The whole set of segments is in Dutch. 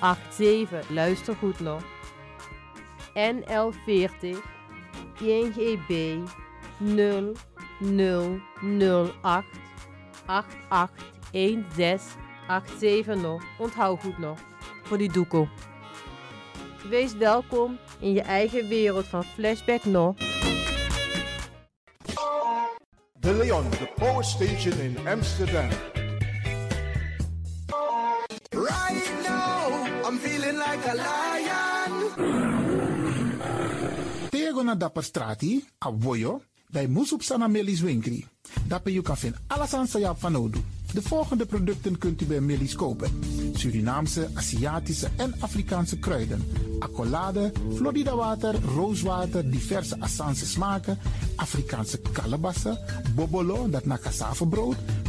881787. Luister goed nog. NL40 INGB 0008 881687 nog. Onthoud goed nog. Voor die doekoe. Wees welkom in je eigen wereld van Flashback nog. De Leon, the power station in Amsterdam. Tego na dapper strati, a voyo, bij Moesop Sana Melis Winkri. Dapper you kan vinden alles aan sa van Odu. De volgende producten kunt u bij Melis kopen. Surinaamse, Aziatische en Afrikaanse kruiden. Accolade, Florida water, rooswater, diverse Assange smaken. Afrikaanse kalebassen, bobolo, dat na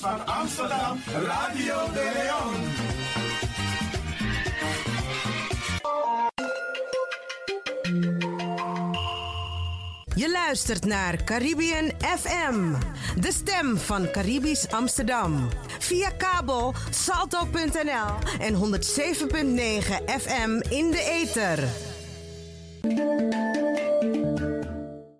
Van Amsterdam, Radio de Leon. Je luistert naar Caribbean FM, de stem van Caribisch Amsterdam. Via kabel salto.nl en 107.9 FM in de ether.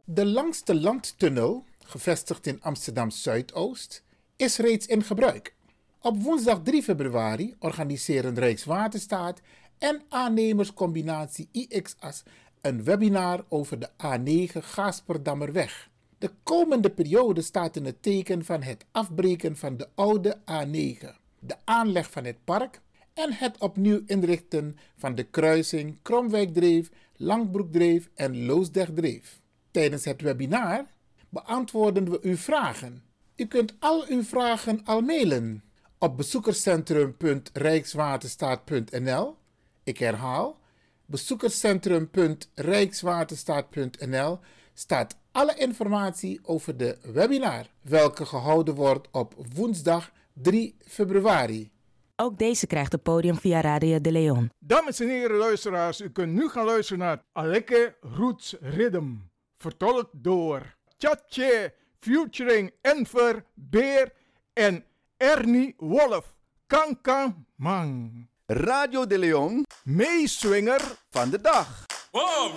De langste landtunnel, gevestigd in Amsterdam Zuidoost, is reeds in gebruik. Op woensdag 3 februari organiseren Rijkswaterstaat en aannemerscombinatie IXAS een webinar over de A9 Gaasperdammerweg. De komende periode staat in het teken van het afbreken van de oude A9, de aanleg van het park en het opnieuw inrichten van de kruising Kromwijkdreef, Langbroekdreef en Loosdrechtdreef. Tijdens het webinar beantwoorden we uw vragen. U kunt al uw vragen al mailen op bezoekerscentrum.rijkswaterstaat.nl. Ik herhaal, bezoekerscentrum.rijkswaterstaat.nl staat alle informatie over de webinar, welke gehouden wordt op woensdag 3 februari. Ook deze krijgt het podium via Radio de Leon. Dames en heren luisteraars, u kunt nu gaan luisteren naar Aleke Roots Rhythm. Vertolkt door Tjatje, featuring Enver, Beer en Ernie Wolf. Kankan Mang. Radio de Leon, meeswinger van de dag. Oh,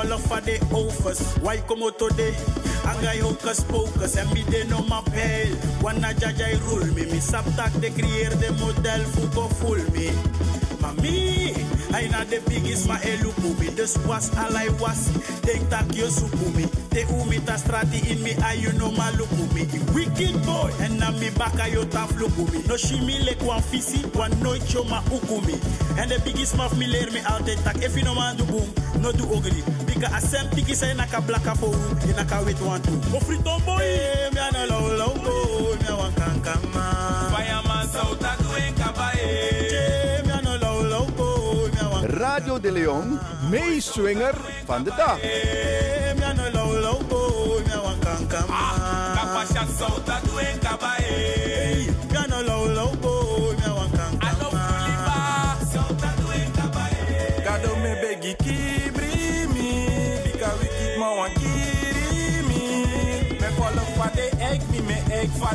focus, me follow for the offers. Why come out today? Anga hocus pocus en mi de no ma pel. Wanna jaja rule me, mi saptak de creëer de model fuko full me. Mami, I na the biggest ma eluku me. Dus was all I was. Denk tak yo suku me. Te umi ta strati in me, ay you know ma luku me. The wicked boy, en na mi baka yo taf luku me. No shimi lek wan fisi, wan nooit yo ma uku me. En de biggest maf mi leer me altijd tak. If you no man do boom, no do ugly. Bika asem tiki say naka blaka for u, in naka wait one two. Go free tomboy, eh, me ano low low boy, me wan kankama. Fireman so ta doen kabae. Me Radio de Leon, meeswinger van de dag. Eh, me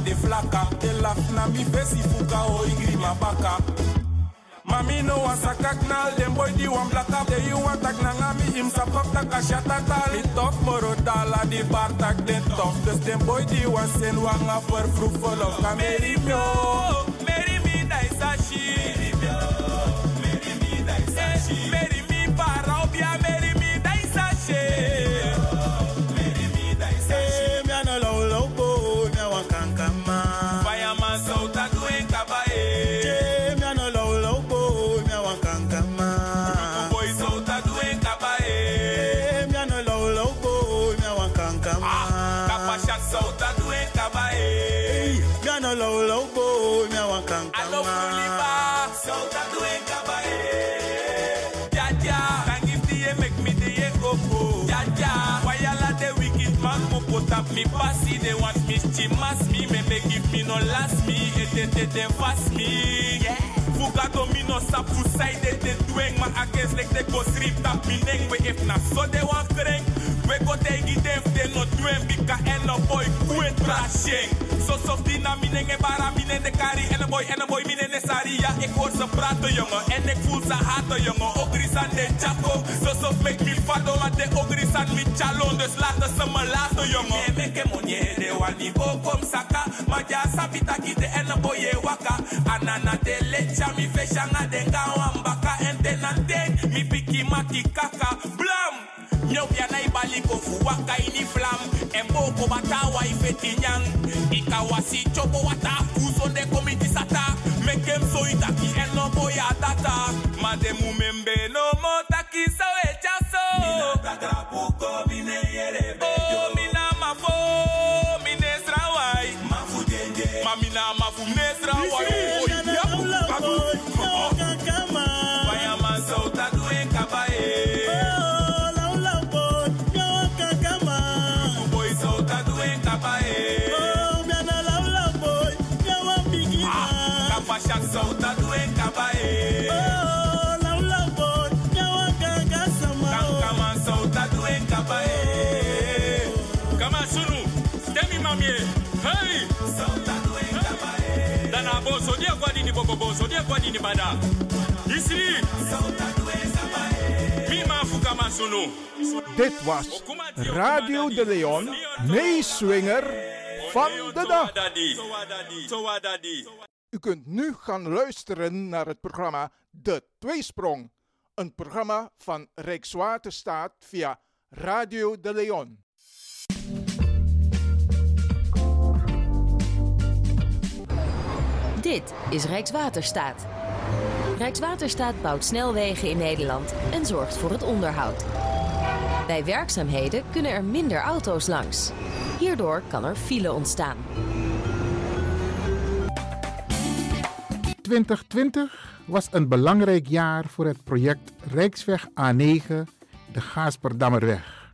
de fa de laf na mi vesi fuka o igri ma baka. Mami no wan sakak nal, dem boy di wan blaka. De you wan tak na ngami, him sapop tak a. Di tof moro dala, di bar tak den tof. Dus dem boy di wan sen wan a per fruitful of myo. Me passy. They want me chimas me, me me give me no last me, et they they they fast me. Yeah. Fuga to me no sap fu side they they doing my against like they go strip tap me. We if na so they want kring. If they not doing bika and no boy quit trashing. So soft dina mine nge bara mine de kari en boy en boy mine ne sari ja ik hoor ze praten jongen en ik voel ze haten jongen ogris aan de chaco so soft make me fado maar de ogris aan mi chalon. Dus laten ze me laten jongen me me ke monye de wani o kom saka. Ma ja sabita kite en boy e waka. Anana de lecha mi feshanga de ngawambaka en tenante mi piki maki kaka. Blam Nyobia naibali kufua ini flam. Emboko batawa ifetinyang Ikawasi chobo wata Kuzonde komiti sata. Mekem soita ki enobo ya data Mandemu kwa bada Dit was Radio de Leon, meeswinger van de dag. U kunt nu gaan luisteren naar het programma De Tweesprong. Een programma van Rijkswaterstaat via Radio de Leon. Dit is Rijkswaterstaat. Rijkswaterstaat bouwt snelwegen in Nederland en zorgt voor het onderhoud. Bij werkzaamheden kunnen er minder auto's langs. Hierdoor kan er file ontstaan. 2020 was een belangrijk jaar voor het project Rijksweg A9, de Gaasperdammerweg.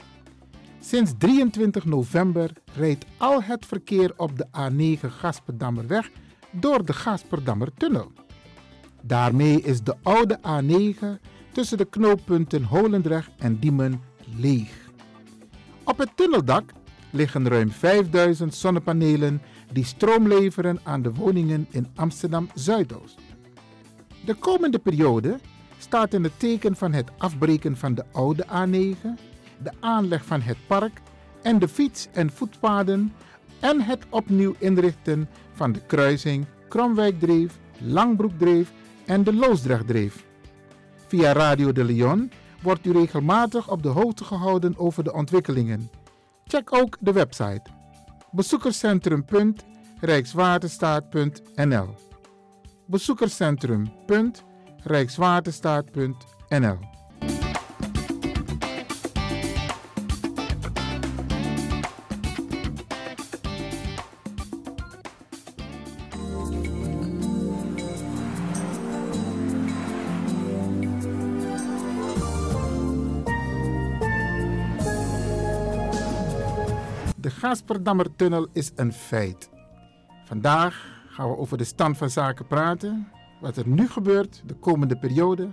Sinds 23 november rijdt al het verkeer op de A9 Gaasperdammerweg door de Gaasperdammertunnel. Daarmee is de oude A9 tussen de knooppunten Holendrecht en Diemen leeg. Op het tunneldak liggen ruim 5000 zonnepanelen die stroom leveren aan de woningen in Amsterdam Zuidoost. De komende periode staat in het teken van het afbreken van de oude A9, de aanleg van het park en de fiets- en voetpaden en het opnieuw inrichten van de kruising Kromwijkdreef, Langbroekdreef en de Loosdrechtdreef. Via Radio de Leon wordt u regelmatig op de hoogte gehouden over de ontwikkelingen. Check ook de website bezoekerscentrum.rijkswaterstaat.nl bezoekerscentrum.rijkswaterstaat.nl Gasperdammertunnel is een feit. Vandaag gaan we over de stand van zaken praten, wat er nu gebeurt, de komende periode.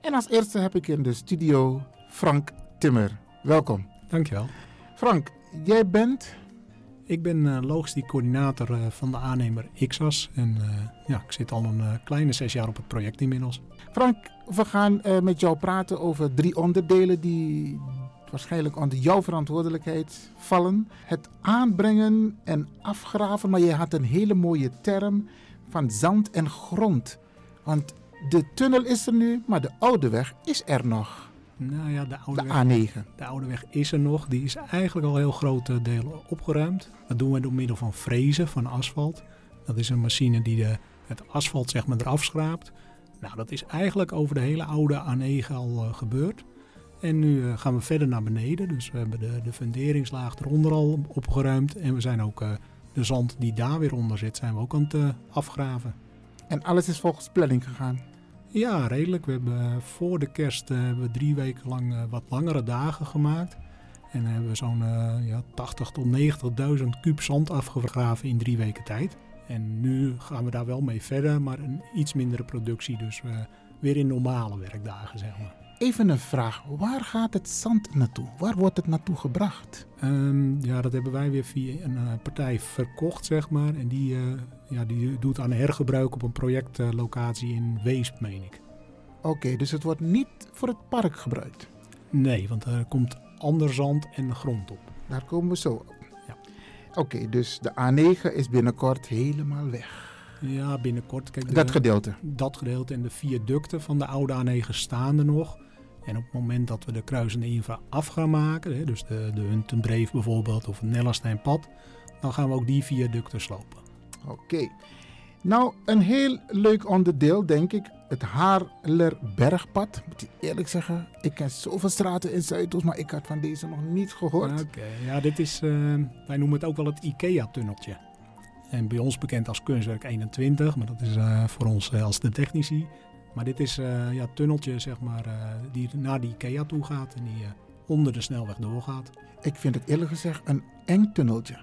En als eerste heb ik in de studio Frank Timmer. Welkom. Dankjewel. Frank, jij bent? Ik ben uh, logistiek coördinator uh, van de aannemer XAS. En uh, ja, ik zit al een kleine zes jaar op het project inmiddels. Frank, we gaan met jou praten over drie onderdelen die waarschijnlijk onder jouw verantwoordelijkheid vallen. Het aanbrengen en afgraven, maar je had een hele mooie term van zand en grond. Want de tunnel is er nu, maar de oude weg is er nog. Nou ja, de oude, de weg, A9. De oude weg is er nog. Die is eigenlijk al heel grote delen opgeruimd. Dat doen we door middel van frezen van asfalt. Dat is een machine die de, het asfalt zeg maar eraf schraapt. Nou, dat is eigenlijk over de hele oude A9 al uh, gebeurd. En nu uh, gaan we verder naar beneden. Dus we hebben de, de funderingslaag eronder al opgeruimd. En we zijn ook uh, de zand die daar weer onder zit, zijn we ook aan het uh, afgraven. En alles is volgens planning gegaan? Ja, redelijk. We hebben voor de kerst hebben we drie weken lang wat langere dagen gemaakt. En dan hebben we zo'n ja, 80 tot 90.000 kuub zand afgegraven in drie weken tijd. En nu gaan we daar wel mee verder, maar een iets mindere productie. Dus weer in normale werkdagen, zeg maar. Even een vraag. Waar gaat het zand naartoe? Waar wordt het naartoe gebracht? Um, ja, dat hebben wij weer via een uh, partij verkocht, zeg maar. En die, uh, ja, die doet aan hergebruik op een projectlocatie in Weesp, meen ik. Oké, okay, dus het wordt niet voor het park gebruikt? Nee, want er komt ander zand en grond op. Daar komen we zo op. Ja. Oké, okay, dus de A9 is binnenkort helemaal weg. Ja, binnenkort. Kijk, de, dat gedeelte? Dat gedeelte en de viaducten van de oude A9 staan er nog. En op het moment dat we de kruisende infra af gaan maken, hè, dus de, de Huntenbreef bijvoorbeeld of het Nellasteinpad, dan gaan we ook die viaducten slopen. Oké. Okay. Nou, een heel leuk onderdeel, denk ik, het Haarlerbergpad. Moet ik eerlijk zeggen, ik ken zoveel straten in Zuidoost, maar ik had van deze nog niet gehoord. Oké, okay. ja, dit is, uh, wij noemen het ook wel het IKEA-tunneltje. En bij ons bekend als Kunstwerk 21, maar dat is uh, voor ons uh, als de technici. Maar dit is uh, ja, tunneltje zeg maar, die naar die IKEA toe gaat en die onder de snelweg doorgaat. Ik vind het eerlijk gezegd een eng tunneltje.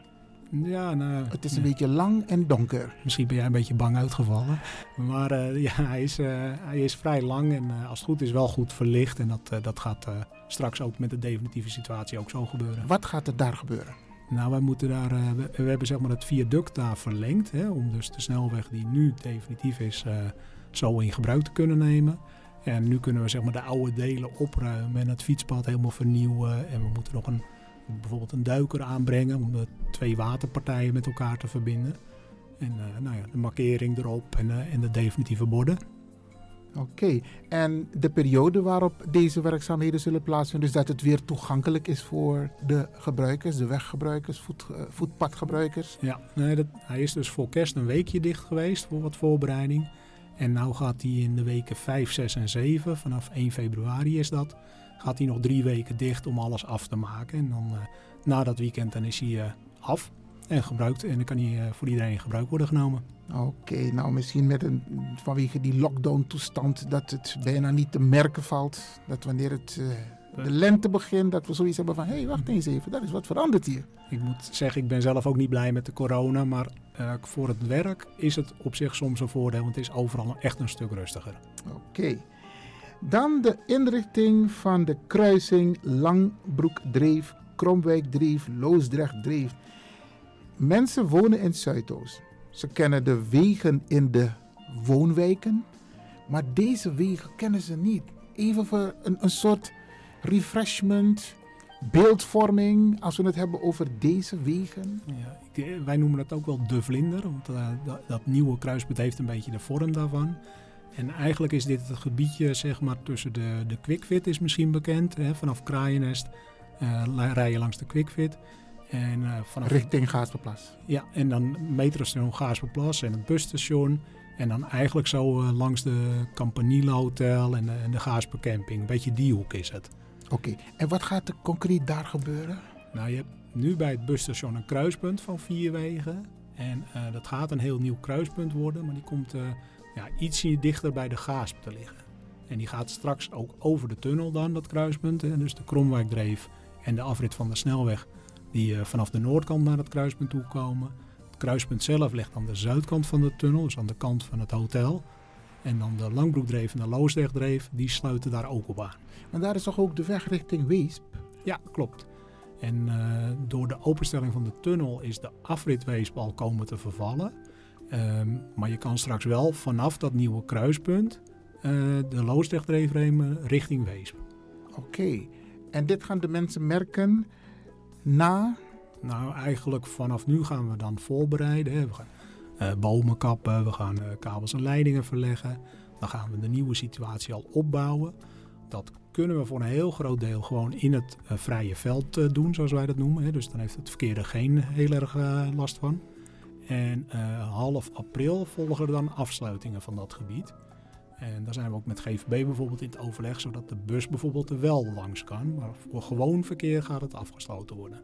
Ja, nou, het is een ja. beetje lang en donker. Misschien ben jij een beetje bang uitgevallen. Maar uh, ja, hij is, uh, hij is vrij lang en uh, als het goed is wel goed verlicht. En dat, dat gaat straks ook met de definitieve situatie ook zo gebeuren. Wat gaat er daar gebeuren? Nou, wij moeten daar, we, we, hebben zeg maar het viaduct daar verlengd. Hè, om dus de snelweg die nu definitief is, zo in gebruik te kunnen nemen. En nu kunnen we zeg maar de oude delen opruimen en het fietspad helemaal vernieuwen. En we moeten nog een bijvoorbeeld een duiker aanbrengen om de twee waterpartijen met elkaar te verbinden. En uh, nou ja, de markering erop en, uh, en de definitieve borden. Oké, okay. en de periode waarop deze werkzaamheden zullen plaatsvinden, dus dat het weer toegankelijk is voor de gebruikers, de weggebruikers, voet, uh, voetpadgebruikers? Ja, nee, dat, hij is dus voor kerst een weekje dicht geweest voor wat voorbereiding. En nu gaat hij in de weken 5, 6 en 7, vanaf 1 februari is dat, gaat hij nog drie weken dicht om alles af te maken. En dan uh, na dat weekend dan is hij uh, af en gebruikt. En dan kan hij uh, voor iedereen in gebruik worden genomen. Oké, nou misschien met een, vanwege die lockdown toestand dat het bijna niet te merken valt. Dat wanneer het de lente begint, dat we zoiets hebben van... hé, hey, wacht eens even, dat is wat veranderd hier. Ik moet zeggen, ik ben zelf ook niet blij met de corona. Maar uh, voor het werk is het op zich soms een voordeel. Want het is overal echt een stuk rustiger. Oké. Okay. Dan de inrichting van de kruising Langbroek-Dreef, Kromwijk-Dreef, Loosdrecht-Dreef. Mensen wonen in Zuidoost. Ze kennen de wegen in de woonwijken. Maar deze wegen kennen ze niet. Even voor een, een soort refreshment, beeldvorming, als we het hebben over deze wegen. Ja, ik, wij noemen het ook wel de vlinder, want uh, dat, dat, nieuwe kruispunt heeft een beetje de vorm daarvan. En eigenlijk is dit het gebiedje zeg maar, tussen de, de Quickfit is misschien bekend. Hè, vanaf Kraaiennest uh, rij je langs de Quickfit. En, uh, vanaf, Richting Gaasperplas. Ja, en dan metrostation Gaasperplas en het busstation. En dan eigenlijk zo uh, langs de Campanile Hotel en, en de Gaaspercamping. Een beetje die hoek is het. Oké, en wat gaat er concreet daar gebeuren? Nou, je hebt nu bij het busstation een kruispunt van vier wegen. En dat gaat een heel nieuw kruispunt worden, maar die komt ja, ietsje dichter bij de Gaasp te liggen. En die gaat straks ook over de tunnel dan, dat kruispunt. Hè, dus de Kromwijkdreef en de afrit van de snelweg die uh, vanaf de noordkant naar het kruispunt toe komen. Het kruispunt zelf ligt aan de zuidkant van de tunnel, dus aan de kant van het hotel. En dan de Langbroekdreef en de Loosdrechtdreef, die sluiten daar ook op aan. Maar daar is toch ook de weg richting Weesp? Ja, klopt. En uh, door de openstelling van de tunnel is de afrit Weesp al komen te vervallen. Um, maar je kan straks wel vanaf dat nieuwe kruispunt uh, de Loosdrechtdreef nemen richting Weesp. Oké, okay. en dit gaan de mensen merken na? Nou, eigenlijk vanaf nu gaan we dan voorbereiden. Hè. We gaan bomen kappen, we gaan uh, kabels en leidingen verleggen. Dan gaan we de nieuwe situatie al opbouwen. Dat kunnen we voor een heel groot deel gewoon in het uh, vrije veld doen, zoals wij dat noemen. Dus dan heeft het verkeer er geen heel erg last van. En half april volgen er dan afsluitingen van dat gebied. En daar zijn we ook met GVB bijvoorbeeld in het overleg, zodat de bus bijvoorbeeld er wel langs kan. Maar voor gewoon verkeer gaat het afgesloten worden.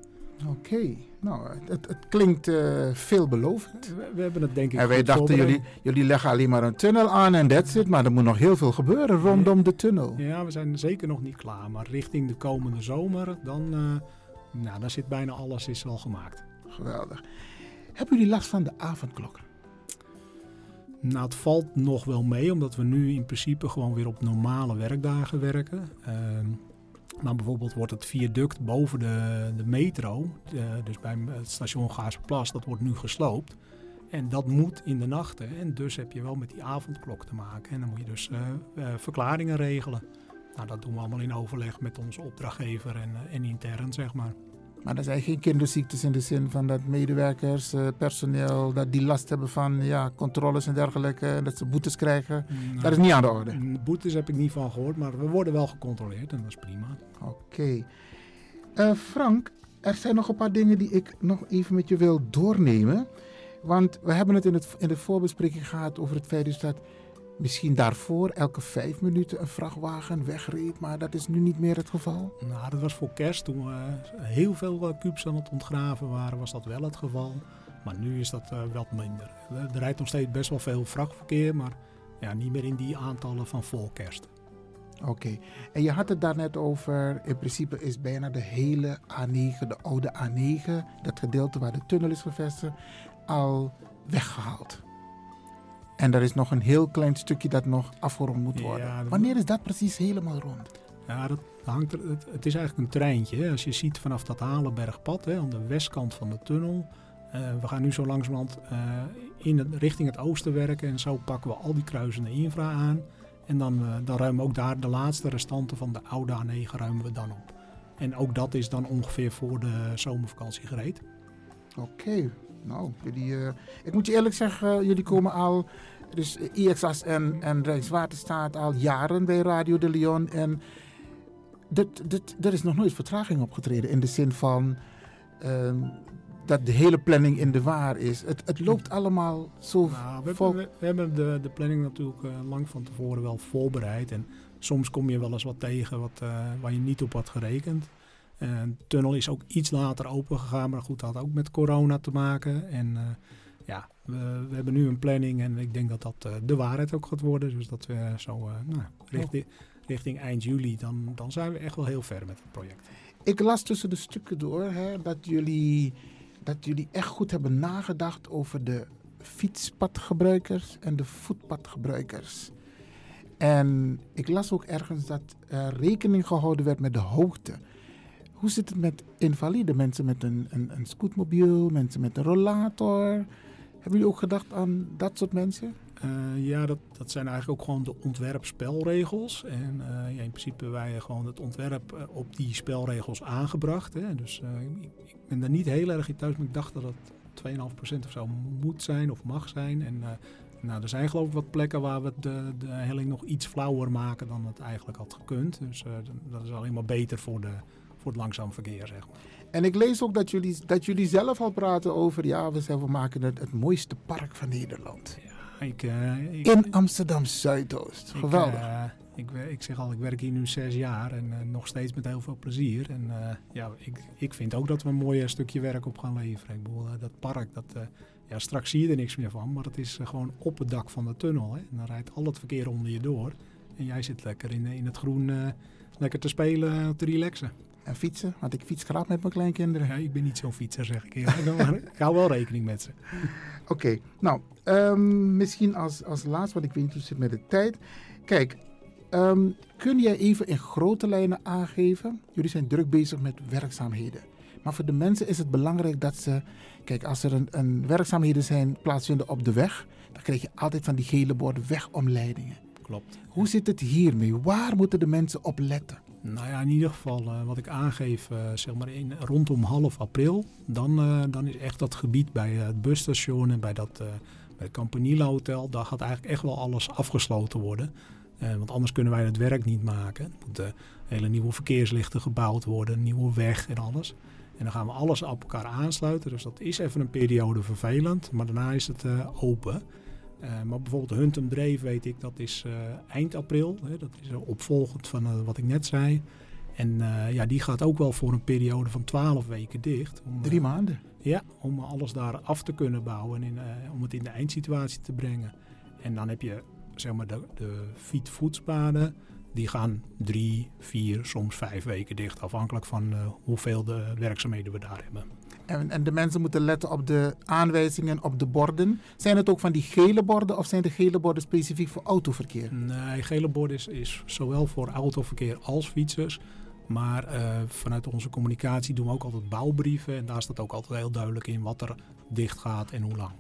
Oké, okay. nou, het, het klinkt uh, veelbelovend. We, we, hebben het denk ik En wij dachten, jullie, jullie leggen alleen maar een tunnel aan en that's it. Maar er moet nog heel veel gebeuren rondom ja. de tunnel. Ja, we zijn zeker nog niet klaar. Maar richting de komende zomer, dan... Uh, Nou, dan zit bijna alles is al gemaakt. Geweldig. Hebben jullie last van de avondklokken? Nou, het valt nog wel mee, omdat we nu in principe gewoon weer op normale werkdagen werken. Ehm, maar bijvoorbeeld wordt het viaduct boven de, de metro, eh, dus bij het station Gaasperplas, dat wordt nu gesloopt. En dat moet in de nachten. En dus heb je wel met die avondklok te maken. En dan moet je dus eh, eh, verklaringen regelen. Nou, dat doen we allemaal in overleg met onze opdrachtgever en, en intern, zeg maar. Maar er zijn geen kinderziektes in de zin van dat medewerkers, eh, personeel, dat die last hebben van ja, controles en dergelijke. En dat ze boetes krijgen. Nou, dat is niet aan de orde. Boetes heb ik niet van gehoord, maar we worden wel gecontroleerd en dat is prima. Oké. Eh, Frank, er zijn nog een paar dingen die ik nog even met je wil doornemen. Want we hebben het in, het in de voorbespreking gehad over het feit dus dat misschien daarvoor elke vijf minuten een vrachtwagen wegreed. Maar dat is nu niet meer het geval. Nou, dat was voor kerst. Toen we heel veel kubus aan het ontgraven waren, was dat wel het geval. Maar nu is dat uh, wat minder. Er rijdt nog steeds best wel veel vrachtverkeer, maar ja, niet meer in die aantallen van voor kerst. Oké, okay. en je had het daarnet over, in principe is bijna de hele A9, de oude A9, dat gedeelte waar de tunnel is gevestigd, al weggehaald. En er is nog een heel klein stukje dat nog afgerond moet worden. Ja, Wanneer is dat precies helemaal rond? Ja, dat hangt er, het, het is eigenlijk een treintje. Hè. Als je ziet vanaf dat Halenbergpad, hè, aan de westkant van de tunnel. Uh, we gaan nu zo langzamerhand uh, in het, richting het oosten werken. En zo pakken we al die kruisende infra aan. En dan, uh, dan ruimen we ook daar de laatste restanten van de oude A9 ruimen we dan op. En ook dat is dan ongeveer voor de zomervakantie gereed. Oké, okay. Nou, jullie, ik moet je eerlijk zeggen, jullie komen al dus IXAS en, en Rijkswaterstaat al jaren bij Radio de Leon. En dit, dit, er is nog nooit vertraging opgetreden in de zin van um, dat de hele planning in de waar is. Het, het loopt allemaal zo nou, we, vol... we, we, hebben de, de planning natuurlijk uh, lang van tevoren wel voorbereid. En soms kom je wel eens wat tegen wat, uh, waar je niet op had gerekend. De tunnel is ook iets later open gegaan, maar goed, dat had ook met corona te maken. En uh, ja, we, we, hebben nu een planning en ik denk dat dat uh, de waarheid ook gaat worden. Dus dat we zo nou, richting, richting, eind juli, dan, dan zijn we echt wel heel ver met het project. Ik las tussen de stukken door hè, dat, jullie, dat jullie echt goed hebben nagedacht over de fietspadgebruikers en de voetpadgebruikers. En ik las ook ergens dat er rekening gehouden werd met de hoogte. Hoe zit het met invalide mensen met een, een, een scootmobiel, mensen met een rollator? Hebben jullie ook gedacht aan dat soort mensen? Uh, ja, dat, dat zijn eigenlijk ook gewoon de ontwerpspelregels. En ja, in principe hebben wij gewoon het ontwerp uh, op die spelregels aangebracht. Hè. Dus ik, ik, ben daar niet heel erg in thuis, maar ik dacht dat het 2,5% of zo moet zijn of mag zijn. En nou, er zijn geloof ik wat plekken waar we de, de helling nog iets flauwer maken dan het eigenlijk had gekund. Dus dat is alleen maar beter voor, de, voor het langzaam verkeer, zeg maar. En ik lees ook dat jullie, dat jullie zelf al praten over, ja, we, zijn, we maken het, het mooiste park van Nederland. Ja, ik, uh, ik, In Amsterdam Zuidoost. Geweldig. Ik, uh, ik, ik, zeg al, ik werk hier nu zes jaar en uh, nog steeds met heel veel plezier. En ja, ik, ik vind ook dat we een mooi stukje werk op gaan leveren. Ik bedoel, dat park, dat, ja, straks zie je er niks meer van, maar het is gewoon op het dak van de tunnel. Hè. En dan rijdt al het verkeer onder je door. En jij zit lekker in, in het groen, lekker te spelen, te relaxen. En fietsen, want ik fiets graag met mijn kleinkinderen. Ja, ik ben niet zo'n fietser, zeg ik eerlijk. maar ik hou wel rekening met ze. Oké, okay, nou, um, misschien als, als laatste, want ik weet niet hoe het zit met de tijd. Kijk, um, kun jij even in grote lijnen aangeven? Jullie zijn druk bezig met werkzaamheden. Maar voor de mensen is het belangrijk dat ze... Kijk, als er een, een werkzaamheden zijn plaatsvinden op de weg... dan krijg je altijd van die gele borden wegomleidingen. Klopt. Hoe zit het hiermee? Waar moeten de mensen op letten? Nou ja, in ieder geval uh, wat ik aangeef, uh, zeg maar in, rondom half april, dan, uh, dan is echt dat gebied bij het busstation en bij, dat, bij het Campanile Hotel, daar gaat eigenlijk echt wel alles afgesloten worden. want anders kunnen wij het werk niet maken. Er moeten hele nieuwe verkeerslichten gebouwd worden, een nieuwe weg en alles. En dan gaan we alles op elkaar aansluiten. Dus dat is even een periode vervelend, maar daarna is het open. Uh, maar bijvoorbeeld Huntum Dreef weet ik, dat is uh, eind april. Hè, dat is opvolgend van uh, wat ik net zei. En ja, die gaat ook wel voor een periode van 12 weken dicht. Om, Drie maanden? Ja, om alles daar af te kunnen bouwen en in, om het in de eindsituatie te brengen. En dan heb je zeg maar de, de fietsvoetspaden. die gaan drie, vier, soms vijf weken dicht. Afhankelijk van hoeveel de werkzaamheden we daar hebben. En, de mensen moeten letten op de aanwijzingen op de borden. Zijn het ook van die gele borden of zijn de gele borden specifiek voor autoverkeer? Nee, gele borden is, is zowel voor autoverkeer als fietsers. Maar uh, vanuit onze communicatie doen we ook altijd bouwbrieven. En daar staat ook altijd heel duidelijk in wat er dicht gaat en hoe lang.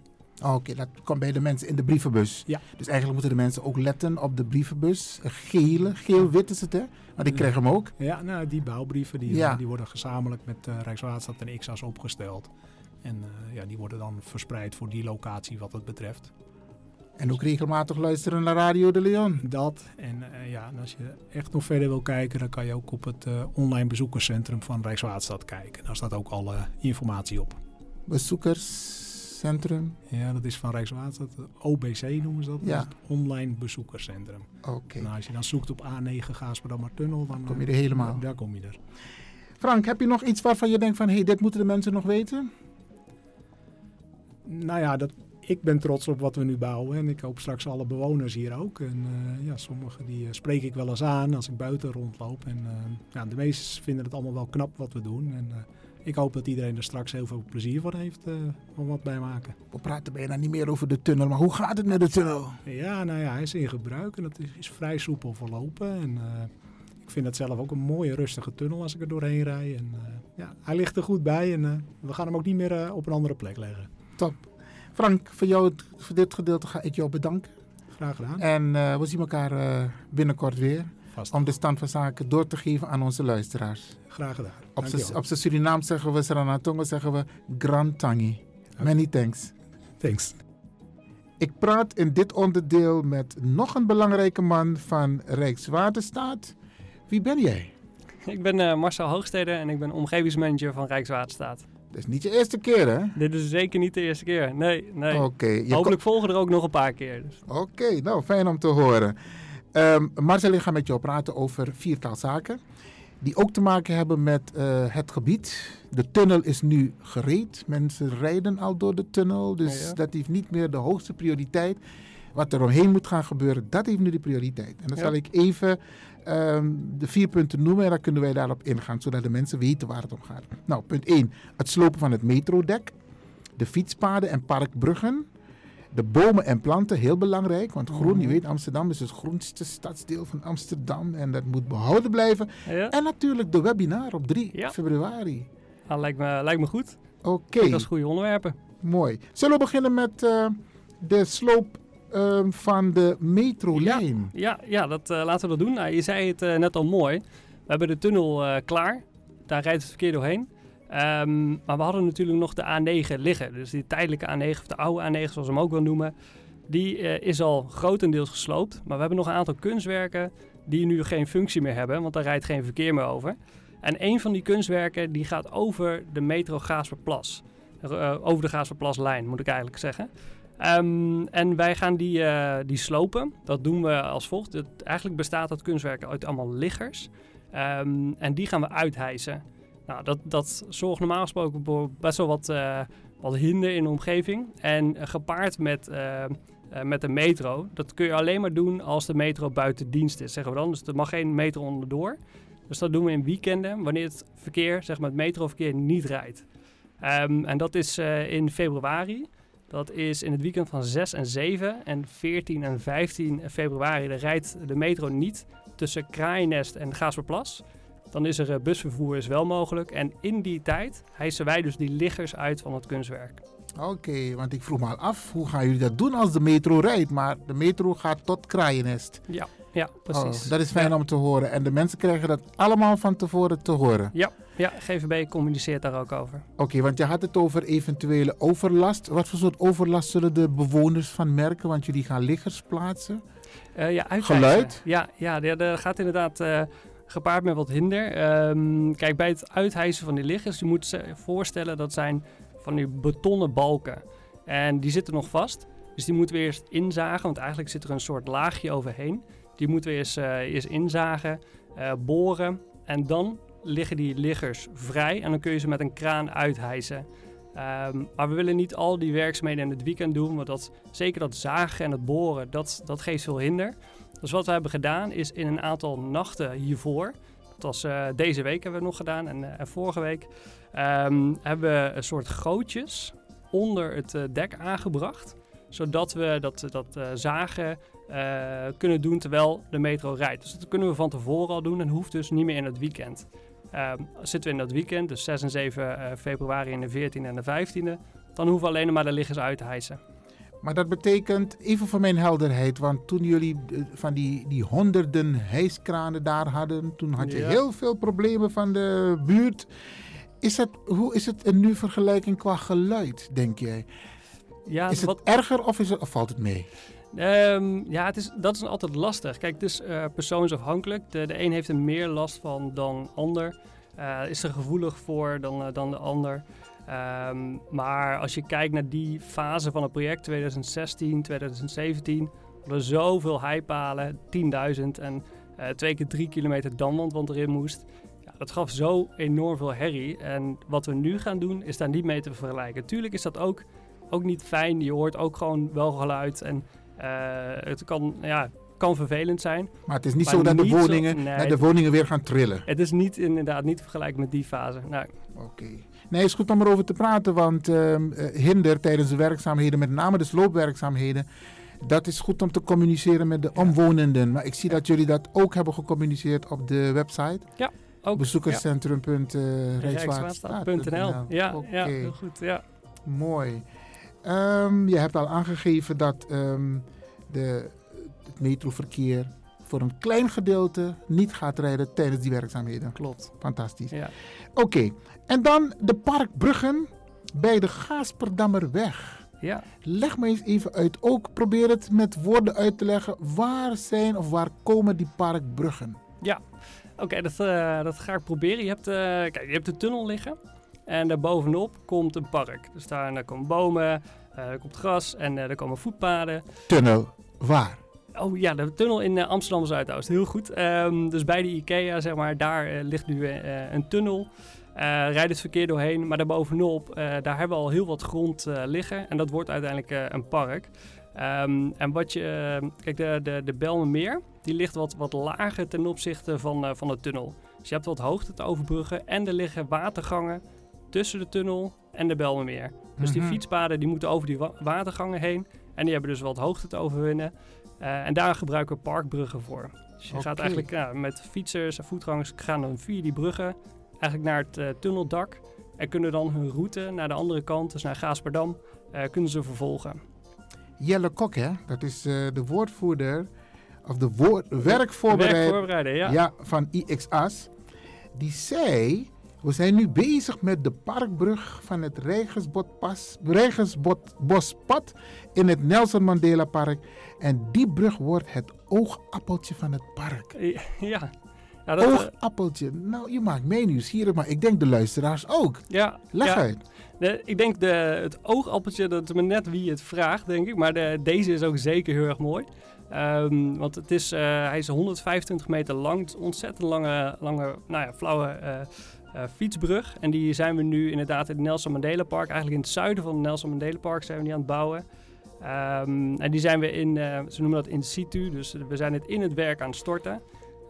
Oh, Oké, okay, dat komt bij de mensen in de brievenbus. Ja. Dus eigenlijk moeten de mensen ook letten op de brievenbus. Gele, geel-wit is het hè? Maar ik krijg hem ook. Ja, nou, die bouwbrieven die, ja. die worden gezamenlijk met uh, Rijkswaterstaat en XAS opgesteld. En uh, ja, die worden dan verspreid voor die locatie wat het betreft. En ook regelmatig luisteren naar Radio de Leon. Dat. En uh, ja, en als je echt nog verder wil kijken, dan kan je ook op het uh, online bezoekerscentrum van Rijkswaterstaat kijken. Daar staat ook alle informatie op. Ja, dat is van Rijkswaterstaat. OBC noemen ze dat. Ja. Dat het online bezoekerscentrum. Oké. Okay. Nou, als je dan zoekt op A9 Gaasperdammer Tunnel, dan kom je er helemaal. Daar kom je er. Frank, heb je nog iets waarvan je denkt van, hé, hey, dit moeten de mensen nog weten? Nou ja, dat, ik ben trots op wat we nu bouwen en ik hoop straks alle bewoners hier ook. En uh, ja, sommigen die spreek ik wel eens aan als ik buiten rondloop. En uh, ja, de meesten vinden het allemaal wel knap wat we doen. En ik hoop dat iedereen er straks heel veel plezier van heeft om wat bij maken. We praten bijna niet meer over de tunnel, maar hoe gaat het met de tunnel? Ja, nou ja, hij is in gebruik en het is, is vrij soepel verlopen. En ik vind het zelf ook een mooie rustige tunnel als ik er doorheen rijd. En ja, hij ligt er goed bij en we gaan hem ook niet meer op een andere plek leggen. Top. Frank, voor, jou, voor dit gedeelte ga ik jou bedanken. Graag gedaan. En uh, we zien elkaar uh, binnenkort weer. Vast. Om de stand van zaken door te geven aan onze luisteraars. Graag gedaan. Op zijn Surinaam zeggen we, Saranatongo zeggen we, Grand Tangi. Okay. Many thanks. Thanks. Ik praat in dit onderdeel met nog een belangrijke man van Rijkswaterstaat. Wie ben jij? Ik ben uh, Marcel Hoogstede en ik ben omgevingsmanager van Rijkswaterstaat. Dat is niet je eerste keer, hè? Dit is zeker niet de eerste keer. Nee, nee. Oké. Okay, Hopelijk volgen er ook nog een paar keer. Dus. Oké, okay, nou fijn om te horen. Um, Marcel, ik ga met jou praten over viertal zaken. Die ook te maken hebben met uh, het gebied. De tunnel is nu gereed. Mensen rijden al door de tunnel. Dus ja, ja. dat heeft niet meer de hoogste prioriteit. Wat er omheen moet gaan gebeuren, dat heeft nu de prioriteit. En dan ja. zal ik even um, de vier punten noemen en dan kunnen wij daarop ingaan, zodat de mensen weten waar het om gaat. Nou, punt 1, het slopen van het metrodek, de fietspaden en parkbruggen, de bomen en planten, heel belangrijk, want groen, je weet, Amsterdam is het groenste stadsdeel van Amsterdam en dat moet behouden blijven. Ja. En natuurlijk de webinar op 3 ja. februari. Ah, lijkt, me, lijkt me goed. Oké. Okay. Dat is goede onderwerpen. Mooi. Zullen we beginnen met uh, de sloop uh, van de metrolijn. Ja, ja, ja dat, uh, laten we dat doen. Nou, je zei het uh, net al mooi. We hebben de tunnel klaar. Daar rijdt het verkeer doorheen. Um, maar we hadden natuurlijk nog de A9 liggen. Dus die tijdelijke A9, of de oude A9 zoals we hem ook wel noemen. Die is al grotendeels gesloopt. Maar we hebben nog een aantal kunstwerken die nu geen functie meer hebben. Want daar rijdt geen verkeer meer over. En een van die kunstwerken die gaat over de metro Gaasperplas. over de Gaasperplaslijn moet ik eigenlijk zeggen. Um, en wij gaan die, uh, die slopen. Dat doen we als volgt. Het, eigenlijk bestaat dat kunstwerk uit allemaal liggers. Um, en die gaan we uithijsen. Nou, dat, dat zorgt normaal gesproken voor best wel wat, uh, wat hinder in de omgeving. En uh, gepaard met, met de metro. Dat kun je alleen maar doen als de metro buiten dienst is, zeggen we dan. Dus er mag geen metro onderdoor. Dus dat doen we in weekenden, wanneer het verkeer, zeg maar het metroverkeer, niet rijdt. Um, en dat is in februari. Dat is in het weekend van 6 en 7 en 14 en 15 februari. Daar rijdt de metro niet tussen Kraaiennest en Gaasperplas. Dan is er uh, busvervoer is wel mogelijk. En in die tijd hijsen wij dus die liggers uit van het kunstwerk. Oké, okay, want ik vroeg me al af, hoe gaan jullie dat doen als de metro rijdt? Maar de metro gaat tot Kraaiennest. Ja, ja precies. Oh, dat is fijn ja. om te horen. En de mensen krijgen dat allemaal van tevoren te horen. Ja, ja GVB communiceert daar ook over. Oké, okay, want je had het over eventuele overlast. Wat voor soort overlast zullen de bewoners van merken? Want jullie gaan liggers plaatsen. Uh, ja, Geluid? Ja, ja, er gaat inderdaad uh, gepaard met wat hinder. Um, kijk, bij het uithijsen van die liggers, je moet je voorstellen dat zijn van die betonnen balken. En die zitten nog vast. Dus die moeten we eerst inzagen, want eigenlijk zit er een soort laagje overheen. Die moeten we eerst, uh, eerst inzagen, uh, boren en dan liggen die liggers vrij en dan kun je ze met een kraan uithijsen. Um, maar we willen niet al die werkzaamheden in het weekend doen, want dat, zeker dat zagen en het boren, dat, dat geeft veel hinder. Dus wat we hebben gedaan is in een aantal nachten hiervoor, dat was eh, deze week hebben we nog gedaan en, eh, vorige week, ehm, hebben we een soort gootjes onder het eh, dek aangebracht. Zodat we dat, dat zagen kunnen doen terwijl de metro rijdt. Dus dat kunnen we van tevoren al doen en hoeft dus niet meer in het weekend. Ehm, zitten we in dat weekend, dus 6 en 7 eh, februari en de 14e en de 15e, dan hoeven we alleen maar de liggers uit te hijsen. Maar dat betekent, even voor mijn helderheid, want toen jullie eh, van die, die honderden hijskranen daar hadden, toen had je Ja. heel veel problemen van de buurt. Is het, hoe is het nu vergelijking qua geluid, denk jij? Ja, is het wat- erger of, is het, of valt het mee? Ehm, ja, het is, dat is altijd lastig. Kijk, het is eh, persoonsafhankelijk. De, de een heeft er meer last van dan ander. Eh, is er gevoelig voor dan, dan de ander. Ehm, maar als je kijkt naar die fase van het project, 2016, 2017, hadden we zoveel heipalen, 10.000 en eh, twee keer drie kilometer damwand wat erin moest. Ja, dat gaf zo enorm veel herrie. En wat we nu gaan doen, is daar niet mee te vergelijken. Tuurlijk is dat ook, ook niet fijn. Je hoort ook gewoon wel geluid. En eh, het kan, ja, kan vervelend zijn. Maar het is niet zo dat de woningen, nee, de woningen weer gaan trillen. Het is niet inderdaad niet te vergelijken met die fase. Nou, Oké. Nee, het is goed om erover te praten, want ehm, eh, hinder tijdens de werkzaamheden, met name de sloopwerkzaamheden, dat is goed om te communiceren met de omwonenden. Maar ik zie dat jullie dat ook hebben gecommuniceerd op de website. Ja, ook. Bezoekerscentrum.rijkswaterstaat.nl. Ja, Oké. ja, heel goed. Ja. Mooi. Ehm, je hebt al aangegeven dat ehm, de, het metroverkeer voor een klein gedeelte niet gaat rijden tijdens die werkzaamheden. Klopt. Fantastisch. Ja. Oké, en dan de parkbruggen bij de Gaasperdammerweg. Ja. Leg me eens even uit. Ook probeer het met woorden uit te leggen. Waar zijn of waar komen die parkbruggen? Ja, oké, dat, eh, dat ga ik proberen. Je hebt, eh, kijk, je hebt de tunnel liggen en daarbovenop komt een park. Dus daar, daar komen bomen, eh er komt gras en eh, er komen voetpaden. Tunnel, waar? Oh ja, de tunnel in eh, Amsterdam Zuidoost. Heel goed. Ehm, dus bij de IKEA, zeg maar, daar eh, ligt nu eh, een tunnel. Eh rijdt het verkeer doorheen, maar daarbovenop, eh daar hebben we al heel wat grond eh, liggen. En dat wordt uiteindelijk een park. Ehm, en wat je, kijk, de, de, de Belmenmeer, die ligt wat, wat lager ten opzichte van, van de tunnel. Dus je hebt wat hoogte te overbruggen en er liggen watergangen tussen de tunnel en de Belmenmeer. Dus die Mhm. fietspaden die moeten over die wa- watergangen heen. En die hebben dus wat hoogte te overwinnen. En daar gebruiken we parkbruggen voor. Dus je gaat eigenlijk met fietsers en voetgangers gaan dan via die bruggen eigenlijk naar het eh, tunneldak. En kunnen dan hun route naar de andere kant, dus naar Gaasperdam, eh, kunnen ze vervolgen. Jelle Kok, hè? Dat is eh, de woordvoerder of de woord, werkvoorbereider, Werkvoorbereider, ja. van IXAS. Die zei, we zijn nu bezig met de parkbrug van het Rijgersbospad in het Nelson Mandela Park. En die brug wordt het oogappeltje van het park. Ja. Ja dat, eh, oogappeltje. Nou, je maakt mij nieuwsgierig, maar ik denk de luisteraars ook. Ja, Leg ja. uit. De, ik denk de, het oogappeltje, dat is maar net wie het vraagt, denk ik. Maar de, deze is ook zeker heel erg mooi. Ehm, want het is, eh, hij is 125 meter lang. Het is een ontzettend lange, lange nou ja, flauwe eh, fietsbrug. En die zijn we nu inderdaad in het Nelson Mandela Park. Eigenlijk in het zuiden van het Nelson Mandela Park zijn we die aan het bouwen. Ehm, en die zijn we in, ze noemen dat in situ. Dus we zijn het in het werk aan het storten.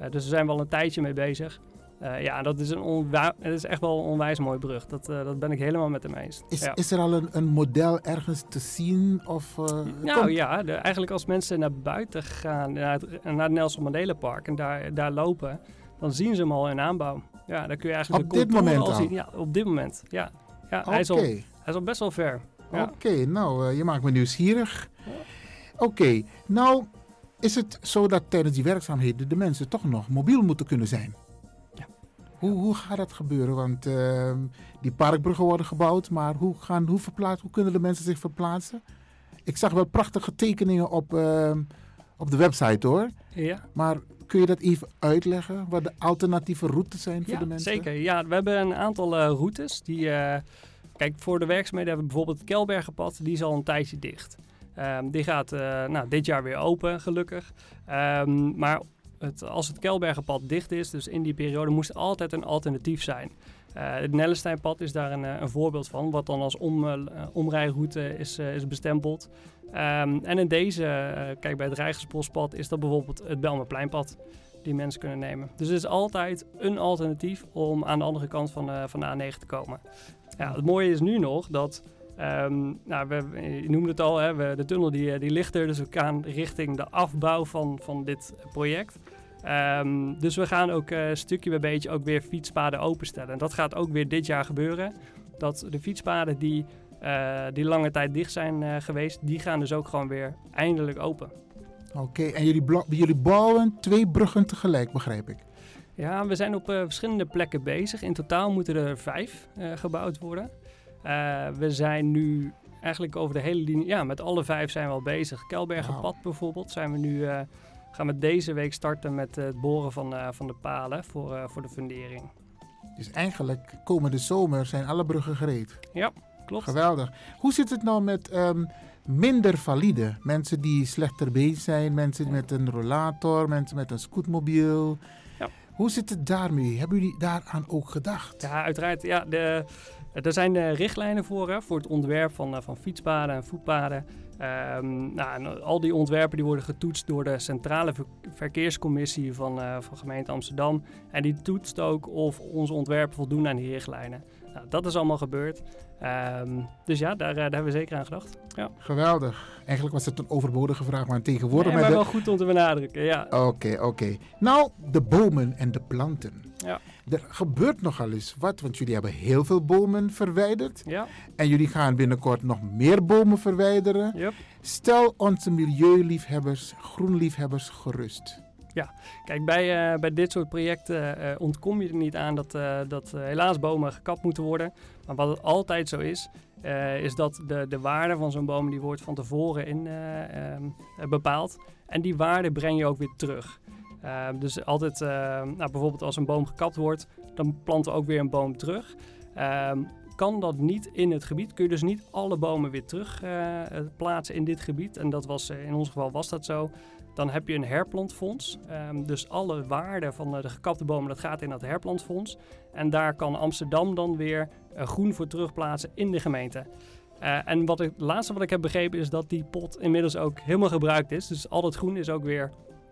Eh, dus daar zijn we al een tijdje mee bezig. Eh, ja, dat is, een het is echt wel een onwijs mooie brug. Dat, eh, dat ben ik helemaal met hem eens. Is, ja. is er al een, een model ergens te zien? Of, Nou komt- ja, de- eigenlijk als mensen naar buiten gaan, naar het, naar het Nelson Mandela Park en daar, daar lopen, dan zien ze hem al in aanbouw. Ja, dan kun je eigenlijk Op de dit moment al? zien. Ja, op dit moment. Ja, ja hij, is al, hij is al best wel ver. Ja. Oké, nou, je maakt me nieuwsgierig. Oké, nou is het zo dat tijdens die werkzaamheden de mensen toch nog mobiel moeten kunnen zijn. Hoe, hoe gaat dat gebeuren? Want ehm, die parkbruggen worden gebouwd, maar hoe, gaan, hoe, verplaatsen, hoe kunnen de mensen zich verplaatsen? Ik zag wel prachtige tekeningen op, ehm, op de website hoor. Ja. Maar kun je dat even uitleggen? Wat de alternatieve routes zijn voor Ja, de mensen? zeker. Ja, we hebben een aantal eh, routes. Die, eh, kijk, voor de werkzaamheden hebben we bijvoorbeeld het Kelbergenpad. Die is al een tijdje dicht. Ehm, die gaat eh, nou, dit jaar weer open, gelukkig. Ehm, maar het, als het Kelbergenpad dicht is, dus in die periode, moest altijd een alternatief zijn. Eh, het Nellesteinpad is daar een, eh, een voorbeeld van, wat dan als om, omrijroute is, is bestempeld. Ehm, en in deze, kijk bij het Rijgersbospad, is dat bijvoorbeeld het Belmerpleinpad die mensen kunnen nemen. Dus er is altijd een alternatief om aan de andere kant van, van de A9 te komen. Ja, het mooie is nu nog dat, ehm, nou, we, je noemde het al, hè, we, de tunnel die, eh, die ligt er, dus we gaan richting de afbouw van, van dit project. Ehm, dus we gaan ook eh, stukje bij beetje ook weer fietspaden openstellen. En dat gaat ook weer dit jaar gebeuren. Dat de fietspaden die, eh, die lange tijd dicht zijn geweest, die gaan dus ook gewoon weer eindelijk open. Oké, en jullie, jullie bouwen twee bruggen tegelijk, begrijp ik. Ja, we zijn op verschillende plekken bezig. In totaal moeten er vijf gebouwd worden. Eh, we zijn nu eigenlijk over de hele linie, ja, met alle vijf zijn we al bezig. Kelbergenpad bijvoorbeeld zijn we nu, eh, gaan we deze week starten met eh, het boren van, van de palen voor, voor de fundering. Dus eigenlijk komende zomer zijn alle bruggen gereed. Ja, klopt. Geweldig. Hoe zit het nou met ehm, minder valide? Mensen die slechter bezig zijn, mensen met een rollator, mensen met een scootmobiel. Ja. Hoe zit het daarmee? Hebben jullie daaraan ook gedacht? Ja, uiteraard. Ja, de, er zijn eh, richtlijnen voor, hè, voor het ontwerp van, eh, van fietspaden en voetpaden. Ehm, nou, en al die ontwerpen die worden getoetst door de Centrale Ver- Verkeerscommissie van, eh, van gemeente Amsterdam. En die toetst ook of onze ontwerpen voldoen aan die richtlijnen. Nou, dat is allemaal gebeurd. Ehm, dus ja, daar, eh, daar hebben we zeker aan gedacht. Ja. Geweldig. Eigenlijk was het een overbodige vraag, maar tegenwoordig... Nee, met maar de- wel goed om te benadrukken, ja. Oké, oké. Nou, de bomen en de planten. Ja. Er gebeurt nogal eens wat, want jullie hebben heel veel bomen verwijderd. Ja. En jullie gaan binnenkort nog meer bomen verwijderen. Yep. Stel onze milieuliefhebbers, groenliefhebbers gerust. Ja, kijk, bij, eh, bij dit soort projecten eh, ontkom je er niet aan dat, eh, dat helaas bomen gekapt moeten worden. Maar wat het altijd zo is, is dat de, de waarde van zo'n boom die wordt van tevoren in, eh, ehm, eh, bepaald. En die waarde breng je ook weer terug. Ehm, dus altijd, eh, nou, bijvoorbeeld als een boom gekapt wordt, dan planten we ook weer een boom terug. Ehm, kan dat niet in het gebied, kun je dus niet alle bomen weer terug eh, plaatsen in dit gebied. En dat was, eh, in ons geval was dat zo. Dan heb je een herplantfonds. Ehm, dus alle waarde van de gekapte bomen, dat gaat in dat herplantfonds. En daar kan Amsterdam dan weer eh, groen voor terugplaatsen in de gemeente. En wat ik, het laatste wat ik heb begrepen is dat die pot inmiddels ook helemaal gebruikt is. Dus al dat groen is ook weer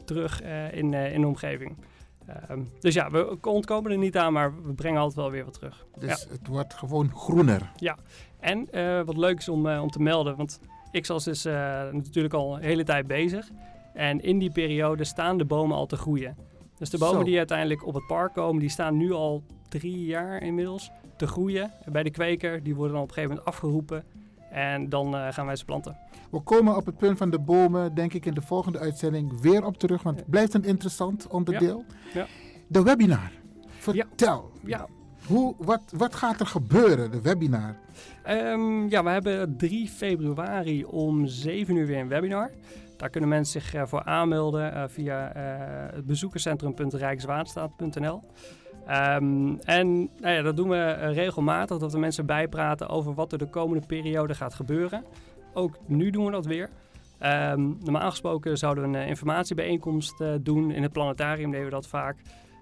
terug eh, in, eh, in de omgeving. Ehm, dus ja, we ontkomen er niet aan, maar we brengen altijd wel weer wat terug. Dus Ja. het wordt gewoon groener. Ja, en eh, wat leuk is om, om te melden, want Ixos is eh, natuurlijk al een hele tijd bezig. En in die periode staan de bomen al te groeien. Dus de bomen Zo. die uiteindelijk op het park komen, die staan nu al drie jaar inmiddels te groeien. Bij de kweker, die worden dan op een gegeven moment afgeroepen. En dan eh, gaan wij ze planten. We komen op het punt van de bomen, denk ik, in de volgende uitzending weer op terug. Want het blijft een interessant onderdeel. Ja. De webinar. Vertel. Ja. Hoe, wat, wat gaat er gebeuren, de webinar? Ehm, ja, we hebben 3 februari om 7 uur weer een webinar. Daar kunnen mensen zich eh, voor aanmelden eh, via het bezoekerscentrum.rijkswaterstaat.nl. Ehm, en nou ja, dat doen we eh, regelmatig, dat we mensen bijpraten over wat er de komende periode gaat gebeuren. Ook nu doen we dat weer. Ehm, normaal gesproken zouden we een eh, informatiebijeenkomst eh, doen. In het planetarium deden we dat vaak.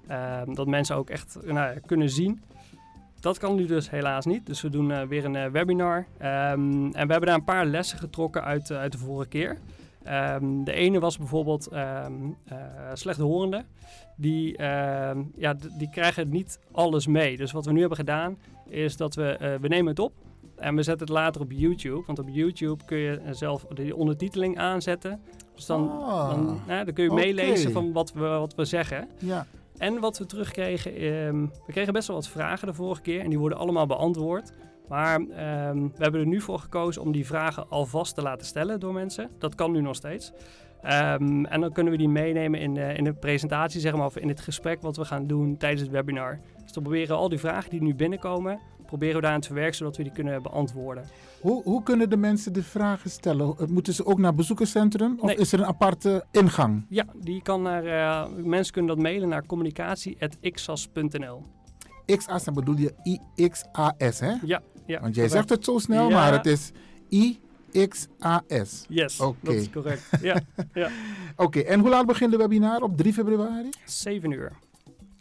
Ehm, dat mensen ook echt nou, kunnen zien dat kan nu dus helaas niet. Dus we doen weer een webinar. En we hebben daar een paar lessen getrokken uit, uit de vorige keer. Ehm, de ene was bijvoorbeeld ehm eh, slechthorenden. Die, ehm, ja, die krijgen niet alles mee. Dus wat we nu hebben gedaan is dat we, eh, we nemen het op. En we zetten het later op YouTube. Want op YouTube kun je eh, zelf de ondertiteling aanzetten. Dus dan, Ah, dan, dan kun je meelezen van wat we, wat we zeggen. Ja. En wat we terugkregen, we kregen best wel wat vragen de vorige keer en die worden allemaal beantwoord. Maar ehm, we hebben er nu voor gekozen om die vragen alvast te laten stellen door mensen. Dat kan nu nog steeds. Ehm, en dan kunnen we die meenemen in de, in de presentatie, zeg maar, of in het gesprek wat we gaan doen tijdens het webinar. Dus dan proberen we al die vragen die nu binnenkomen, proberen we daarin te verwerken zodat we die kunnen beantwoorden. Hoe, hoe kunnen de mensen de vragen stellen? Eh, Moeten ze ook naar het bezoekerscentrum? Of Nee. is er een aparte ingang? Ja, die kan naar, eh, mensen kunnen dat mailen naar communicatie.xas.nl. XAS, dan bedoel je IXAS, hè? Ja, ja. Want jij correct. zegt het zo snel, Ja. maar het is XAS. Yes, Oké. dat is correct. Ja, ja. Oké, en hoe laat begint de webinar? Op 3 februari? 7 uur.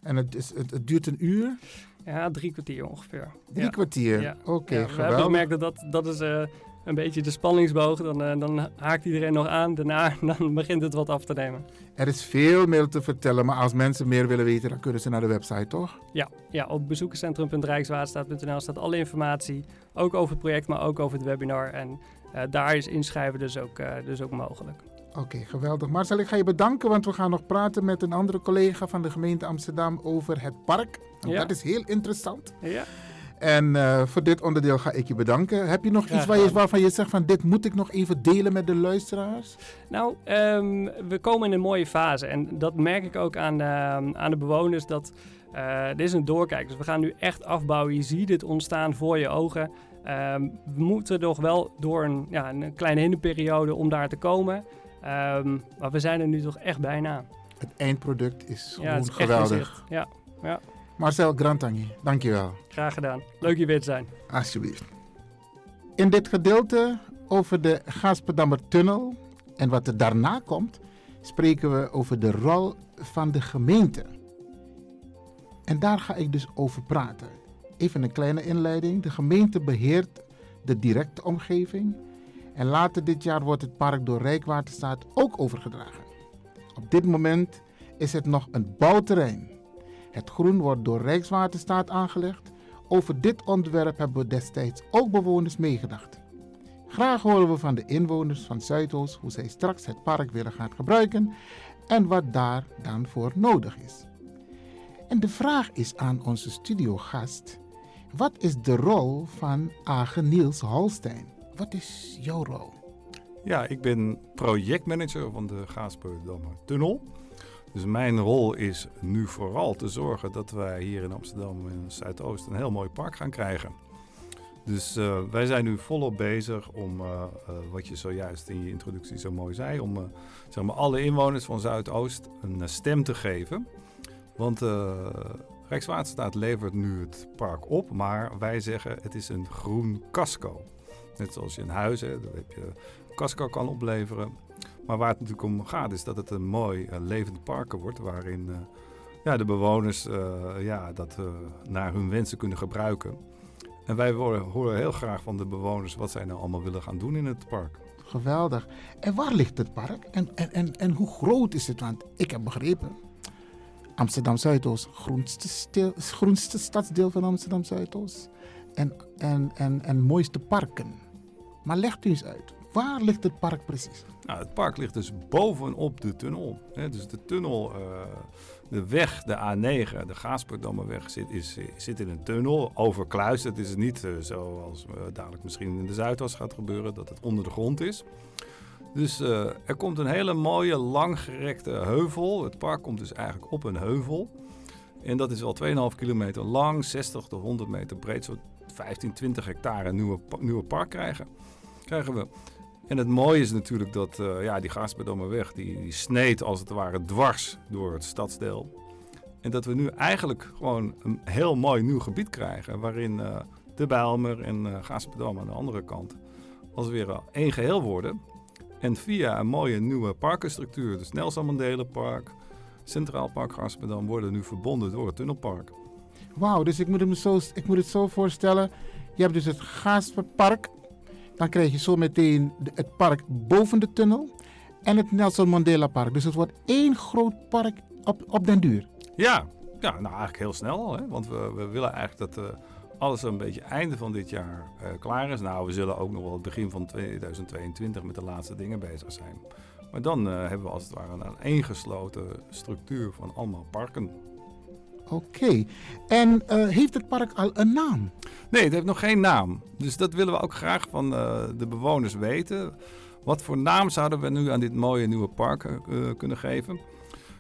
En het, is, het, het duurt een uur? Ja, drie kwartier ongeveer. Drie Ja. kwartier? Ja. Oké, Ja, We hebben gemerkt dat dat, dat is eh, een beetje de spanningsboog. Dan, eh, dan haakt iedereen nog aan. Daarna dan begint het wat af te nemen. Er is veel meer te vertellen, maar als mensen meer willen weten, dan kunnen ze naar de website, toch? Ja, ja op bezoekerscentrum.rijkswaterstaat.nl staat alle informatie. Ook over het project, maar ook over het webinar. En eh, daar is inschrijven dus ook, eh, dus ook mogelijk. Oké, geweldig. Marcel, ik ga je bedanken, want we gaan nog praten met een andere collega van de gemeente Amsterdam over het park. En Ja. Dat is heel interessant. Ja. En eh, voor dit onderdeel ga ik je bedanken. Heb je nog Graag iets waar je, waarvan je zegt van dit moet ik nog even delen met de luisteraars? Nou, ehm, we komen in een mooie fase. En dat merk ik ook aan, de- aan de bewoners. Dat, eh dit is een doorkijk. Dus we gaan nu echt afbouwen. Je ziet het ontstaan voor je ogen. Ehm, we moeten nog wel door een, ja, een kleine hinderperiode om daar te komen. Ehm, maar we zijn er nu toch echt bijna. Het eindproduct is gewoon Ja, het is echt geweldig. zicht. Ja, ja, Marcel Grantangi, dankjewel. graag gedaan. Leuk je weer te zijn. Alsjeblieft. In dit gedeelte over de Gasperdammer Tunnel en wat er daarna komt, spreken we over de rol van de gemeente. En daar ga ik dus over praten. Even een kleine inleiding. De gemeente beheert de directe omgeving. En later dit jaar wordt het park door Rijkswaterstaat ook overgedragen. Op dit moment is het nog een bouwterrein. Het groen wordt door Rijkswaterstaat aangelegd. Over dit ontwerp hebben we destijds ook bewoners meegedacht. Graag horen we van de inwoners van Zuidoost hoe zij straks het park willen gaan gebruiken en wat daar dan voor nodig is. En de vraag is aan onze studiogast: wat is de rol van Age Niels Holstein? Wat is jouw rol? Ja, ik ben projectmanager van de Gaasperdammer Tunnel. Dus mijn rol is nu vooral te zorgen dat wij hier in Amsterdam en Zuidoost een heel mooi park gaan krijgen. Dus eh, wij zijn nu volop bezig om, eh, eh, wat je zojuist in je introductie zo mooi zei, om zeg maar alle inwoners van Zuidoost een stem te geven. Want Rijkswaterstaat levert nu het park op, maar wij zeggen het is een groen casco. Net zoals je een huis hebt, dan heb je casco kan opleveren. Maar waar het natuurlijk om gaat is dat het een mooi eh, levend park wordt waarin eh, ja, de bewoners eh, ja, dat naar hun wensen kunnen gebruiken. En wij horen, horen heel graag van de bewoners wat zij nou allemaal willen gaan doen in het park. Geweldig. En waar ligt het park? En, en, en, en hoe groot is het? Want ik heb begrepen, Amsterdam Zuidoost, groenste, stil, groenste stadsdeel van Amsterdam Zuidoost. En, en, en, en mooiste parken. Maar legt u eens uit, waar ligt het park precies? Nou, het park ligt dus bovenop de tunnel. Hè. Dus de tunnel, eh, de weg, de A9, de Gaasperdammerweg, zit, is, zit in een tunnel overkluisterd. Het is niet eh, zoals eh, dadelijk misschien in de Zuidas gaat gebeuren, dat het onder de grond is. Dus er komt een hele mooie, langgerekte heuvel. Het park komt dus eigenlijk op een heuvel. En dat is al 2,5 kilometer lang, 60 tot 100 meter breed. Zo 15, 20 hectare nieuwe, nieuwe park krijgen, krijgen we. En het mooie is natuurlijk dat eh, ja, die Gaasperdammerweg, die, die sneed als het ware dwars door het stadsdeel. En dat we nu eigenlijk gewoon een heel mooi nieuw gebied krijgen, waarin eh, de Bijlmer en eh Gaasperdam aan de andere kant als weer één geheel worden. En via een mooie nieuwe parkenstructuur, dus Nelson Mandela Park, Centraal Park Gaasperdam, worden nu verbonden door het tunnelpark. Wauw, dus ik moet, hem zo, ik moet het zo voorstellen. Je hebt dus het Gaasperpark. Dan krijg je zo meteen de- het park boven de tunnel. En het Nelson Mandela Park. Dus het wordt één groot park op, op den duur. Ja, ja, nou eigenlijk heel snel. Hè? Want we, we willen eigenlijk dat eh, alles een beetje einde van dit jaar eh, klaar is. Nou, we zullen ook nog wel het begin van 2022 met de laatste dingen bezig zijn. Maar dan eh, hebben we als het ware een aaneengesloten structuur van allemaal parken. Oké. En eh, heeft het park al een naam? Nee, het heeft nog geen naam. Dus dat willen we ook graag van eh, de bewoners weten. Wat voor naam zouden we nu aan dit mooie nieuwe park eh, kunnen geven?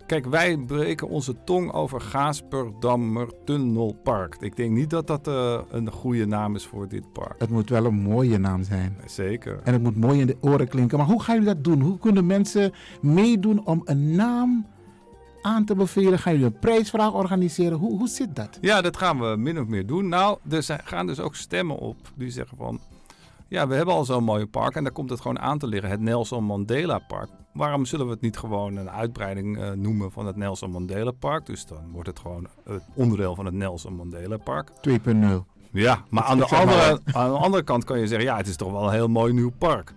Kijk, wij breken onze tong over Gaasperdammer Tunnelpark. Ik denk niet dat dat een goede naam is voor dit park. Het moet wel een mooie naam zijn. Zeker. En het moet mooi in de oren klinken. Maar hoe gaan jullie dat doen? Hoe kunnen mensen meedoen om een naam aan te bevelen? Gaan jullie een prijsvraag organiseren? Hoe, hoe zit dat? Ja, dat gaan we min of meer doen. Nou, er gaan dus ook stemmen op die zeggen van... ja, we hebben al zo'n mooie park en daar komt het gewoon aan te liggen. Het Nelson Mandela Park. Waarom zullen we het niet gewoon een uitbreiding eh, noemen van het Nelson Mandela Park? Dus dan wordt het gewoon het onderdeel van het Nelson Mandela Park. 2.0. Ja, maar aan de, andere, aan de andere kant kan je zeggen, ja, het is toch wel een heel mooi nieuw park.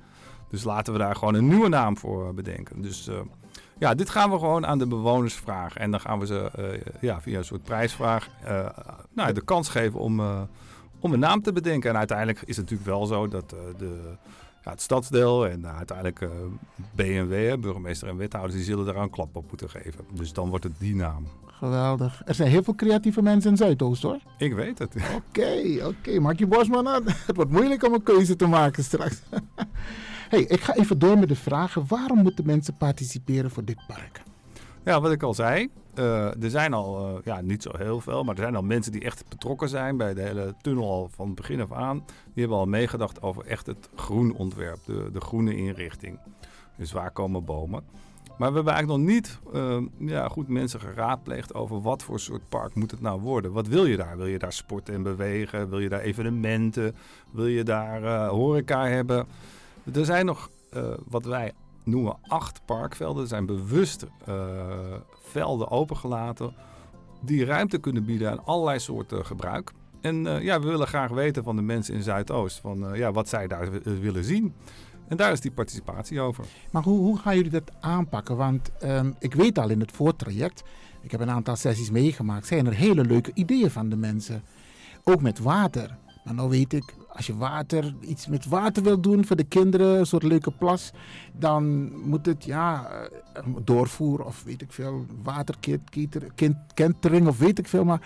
Dus laten we daar gewoon een nieuwe naam voor bedenken. Dus eh, ja, dit gaan we gewoon aan de bewoners vragen. En dan gaan we ze eh, ja, via een soort prijsvraag eh, nou, de kans geven om, eh, om een naam te bedenken. En uiteindelijk is het natuurlijk wel zo dat de, ja, het stadsdeel en uiteindelijk BNW, hè, burgemeester en wethouders, die zullen daar een klap op moeten geven. Dus dan wordt het die naam. Geweldig. Er zijn heel veel creatieve mensen in Zuidoost hoor. Ik weet het. Oké, oké. Maak je Bosman aan. Het wordt moeilijk om een keuze te maken straks. hey, ik ga even door met de vragen. Waarom moeten mensen participeren voor dit park? Ja, wat ik al zei. eh, er zijn al, eh, ja, niet zo heel veel, maar er zijn al mensen die echt betrokken zijn bij de hele tunnel al van het begin af aan. Die hebben al meegedacht over echt het groenontwerp, de, de groene inrichting. Dus waar komen bomen? Maar we hebben eigenlijk nog niet eh, ja, goed mensen geraadpleegd over wat voor soort park moet het nou worden. Wat wil je daar? Wil je daar sporten en bewegen? Wil je daar evenementen? Wil je daar horeca hebben? Er zijn nog eh, wat wij noemen acht parkvelden. Er zijn bewust eh, velden opengelaten die ruimte kunnen bieden aan allerlei soorten gebruik. En eh, ja, we willen graag weten van de mensen in Zuidoost van, ja, wat zij daar wi- willen zien. En daar is die participatie over. Maar hoe, hoe gaan jullie dat aanpakken? Want ehm, ik weet al in het voortraject, ik heb een aantal sessies meegemaakt, zijn er hele leuke ideeën van de mensen. Ook met water. Maar nou weet ik, als je water, iets met water wil doen voor de kinderen, een soort leuke plas, dan moet het ja, eh, doorvoer of weet ik veel, waterkentering of weet ik veel. Maar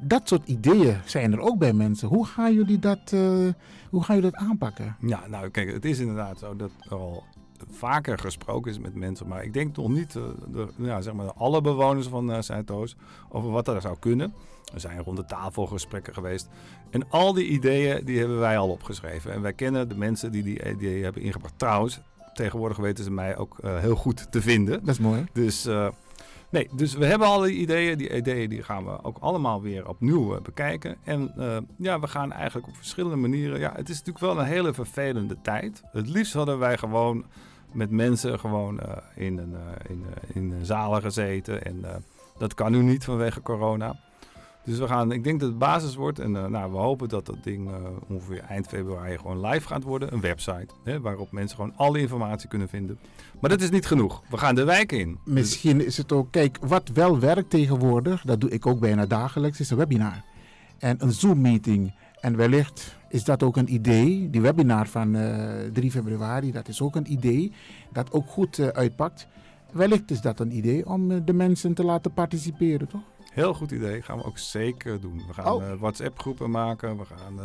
dat soort ideeën zijn er ook bij mensen. Hoe gaan jullie dat, eh, hoe gaan jullie dat aanpakken? Ja, nou kijk, het is inderdaad zo dat al vaker gesproken is met mensen. Maar ik denk nog niet eh, de, ja, zeg maar alle bewoners van eh, Zuidoost over wat er zou kunnen. Er zijn rond de tafel gesprekken geweest. En al die ideeën die hebben wij al opgeschreven. En wij kennen de mensen die die ideeën hebben ingebracht. Trouwens, tegenwoordig weten ze mij ook eh, heel goed te vinden. Dat is mooi. Dus, nee, dus we hebben al die ideeën. Die ideeën die gaan we ook allemaal weer opnieuw bekijken. En ja, we gaan eigenlijk op verschillende manieren. Ja, het is natuurlijk wel een hele vervelende tijd. Het liefst hadden wij gewoon met mensen gewoon eh, in, een, eh, in, eh, in zalen gezeten. En dat kan nu niet vanwege corona. Dus we gaan, ik denk dat het basis wordt. En nou, we hopen dat dat ding ongeveer eind februari gewoon live gaat worden. Een website hè, waarop mensen gewoon alle informatie kunnen vinden. Maar dat is niet genoeg. We gaan de wijk in. Misschien is het ook, kijk, wat wel werkt tegenwoordig, dat doe ik ook bijna dagelijks, is een webinar. En een Zoom-meeting. En wellicht is dat ook een idee, die webinar van eh 3 februari, dat is ook een idee dat ook goed eh, uitpakt. Wellicht is dat een idee om eh, de mensen te laten participeren, toch? Heel goed idee. Gaan we ook zeker doen. We gaan Oh. WhatsApp-groepen maken. We gaan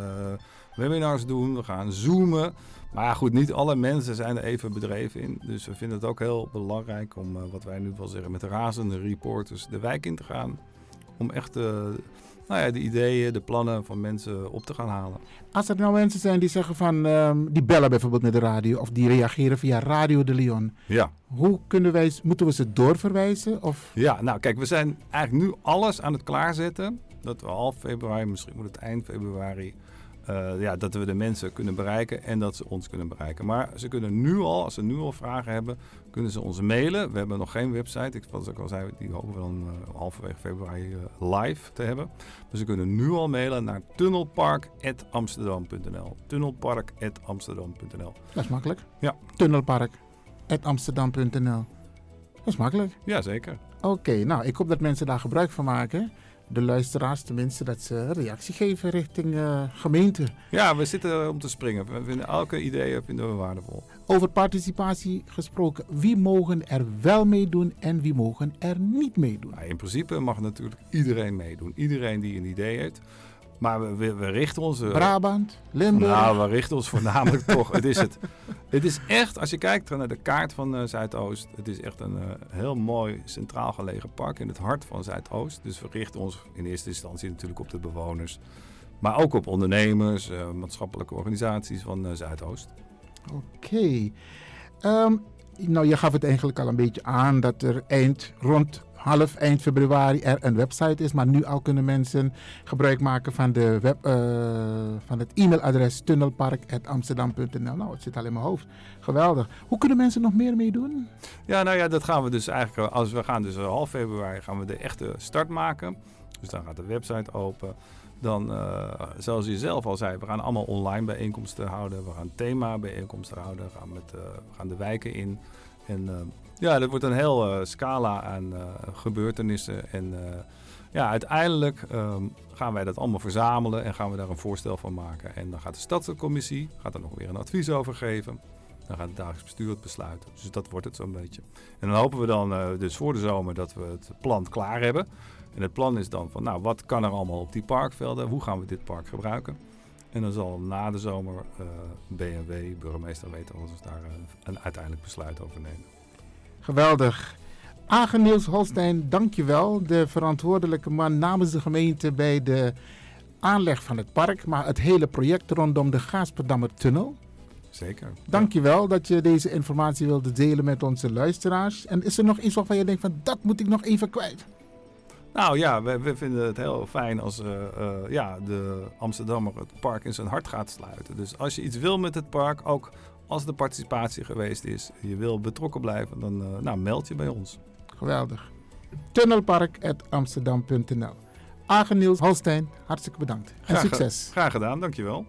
webinars doen. We gaan zoomen. Maar goed, niet alle mensen zijn er even bedreven in. Dus we vinden het ook heel belangrijk om, wat wij nu wel zeggen, met razende reporters de wijk in te gaan. Om echt nou ja, de ideeën, de plannen van mensen op te gaan halen. Als er nou mensen zijn die zeggen van, ehm, die bellen bijvoorbeeld met de radio of die reageren via Radio de Leon. Ja. Hoe kunnen wij, moeten we ze doorverwijzen? Of? Ja, nou kijk, we zijn eigenlijk nu alles aan het klaarzetten. Dat we half februari, misschien moet het eind februari, eh, ja, dat we de mensen kunnen bereiken en dat ze ons kunnen bereiken. Maar ze kunnen nu al, als ze nu al vragen hebben, kunnen ze ons mailen. We hebben nog geen website. Ik, zoals ik al zei, die hopen we dan eh, halverwege februari eh, live te hebben. Maar ze kunnen nu al mailen naar tunnelpark.amsterdam.nl. Tunnelpark.amsterdam.nl. Dat is makkelijk. Ja. Tunnelpark.amsterdam.nl. Dat is makkelijk. Jazeker. Oké, nou, ik hoop dat mensen daar gebruik van maken. De luisteraars tenminste, dat ze reactie geven richting eh, gemeente. Ja, we zitten om te springen. We vinden elke idee vinden we waardevol. Over participatie gesproken, wie mogen er wel meedoen en wie mogen er niet meedoen? Nou, in principe mag natuurlijk iedereen meedoen. Iedereen die een idee heeft. Maar we, we, richten ons... eh, Brabant, Limburg. Nou, we richten ons voornamelijk toch. Het is, het, het is echt, als je kijkt naar de kaart van eh, Zuidoost. Het is echt een eh, heel mooi centraal gelegen park in het hart van Zuidoost. Dus we richten ons in eerste instantie natuurlijk op de bewoners. Maar ook op ondernemers, maatschappelijke organisaties van Zuidoost. Oké. Ehm, nou, je gaf het eigenlijk al een beetje aan dat er eind rond half eind februari er een website is. Maar nu al kunnen mensen gebruik maken van, de web, uh, van het e-mailadres tunnelpark.amsterdam.nl. Nou, het zit al in mijn hoofd. Geweldig. Hoe kunnen mensen nog meer meedoen? Ja, nou ja, dat gaan we dus eigenlijk, als we gaan dus half februari gaan we de echte start maken. Dus dan gaat de website open. Dan, uh, zoals je zelf al zei, we gaan allemaal online bijeenkomsten houden. We gaan thema bijeenkomsten houden. We gaan, met, uh, we gaan de wijken in. En ja, dat wordt een heel scala aan gebeurtenissen. En ja, uiteindelijk um, gaan wij dat allemaal verzamelen en gaan we daar een voorstel van maken. En dan gaat de stadscommissie gaat er nog weer een advies over geven. Dan gaat het dagelijks bestuur het besluiten. Dus dat wordt het zo'n beetje. En dan hopen we dan dus voor de zomer dat we het plan klaar hebben. En het plan is dan van, nou, wat kan er allemaal op die parkvelden? Hoe gaan we dit park gebruiken? En dan zal na de zomer uh, BMW, burgemeester, weten of we daar een uiteindelijk besluit over nemen. Geweldig. Agen Niels Holstein, dankjewel. De verantwoordelijke man namens de gemeente bij de aanleg van het park, maar het hele project rondom de Gaasperdammer Tunnel. Zeker. Dankjewel dat je deze informatie wilde delen met onze luisteraars. En is er nog iets waarvan je denkt van dat moet ik nog even kwijt? Nou ja, we, we, vinden het heel fijn als uh, uh, ja, de Amsterdammer het park in zijn hart gaat sluiten. Dus als je iets wil met het park, ook als de participatie geweest is, je wil betrokken blijven, dan uh, nou, meld je bij ons. Geweldig. Tunnelpark.amsterdam.nl Agen Niels Holstein, hartstikke bedankt. En graag, succes. Graag gedaan, dankjewel.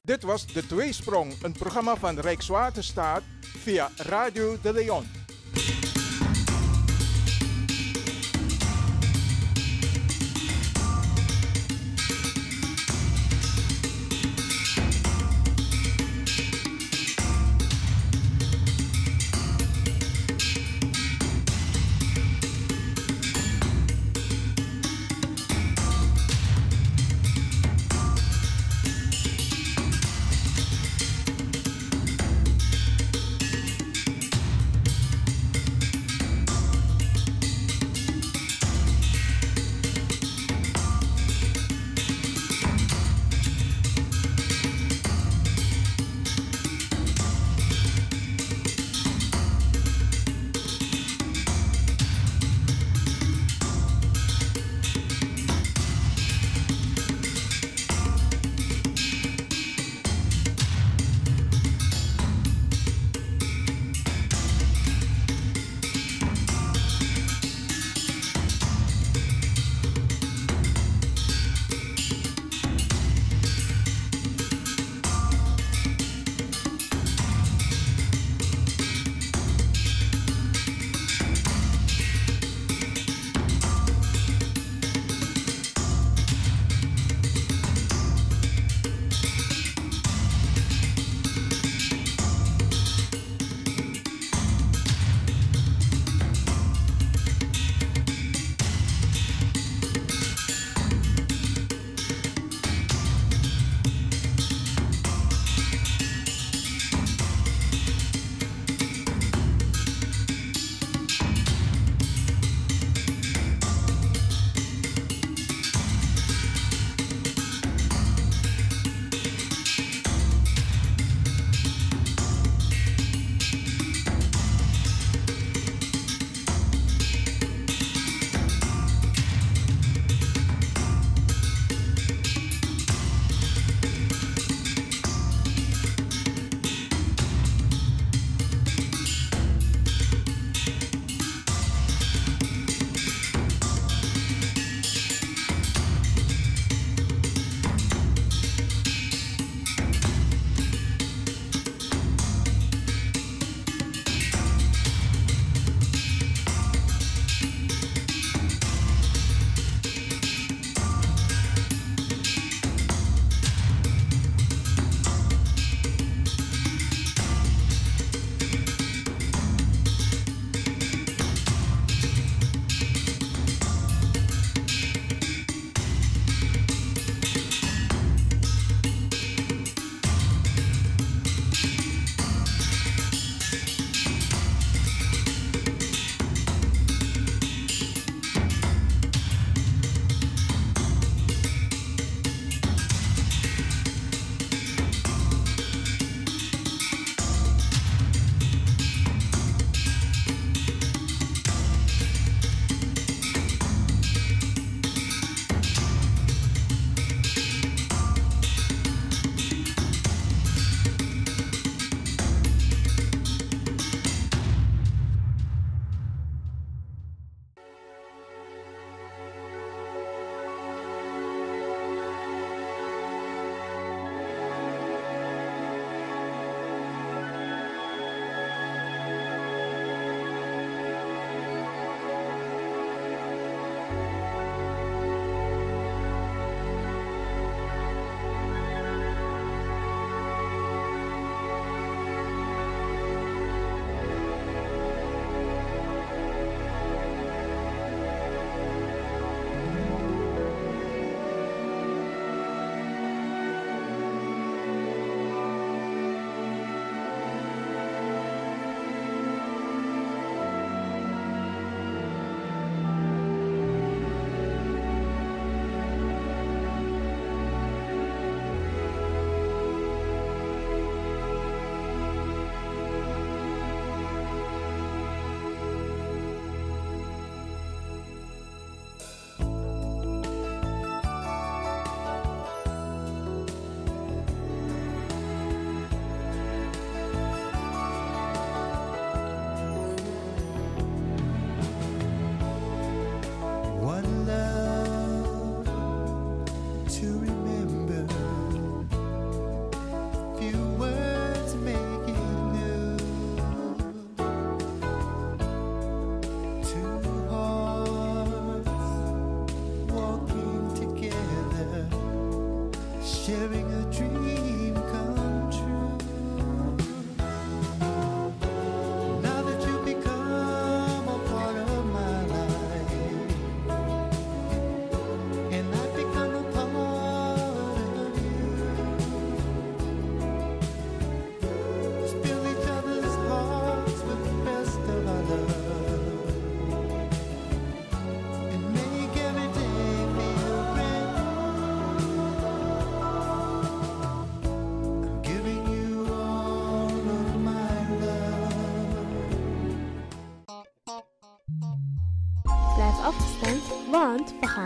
Dit was De Tweesprong, een programma van Rijkswaterstaat via Radio de Leon.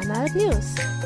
Want we gaan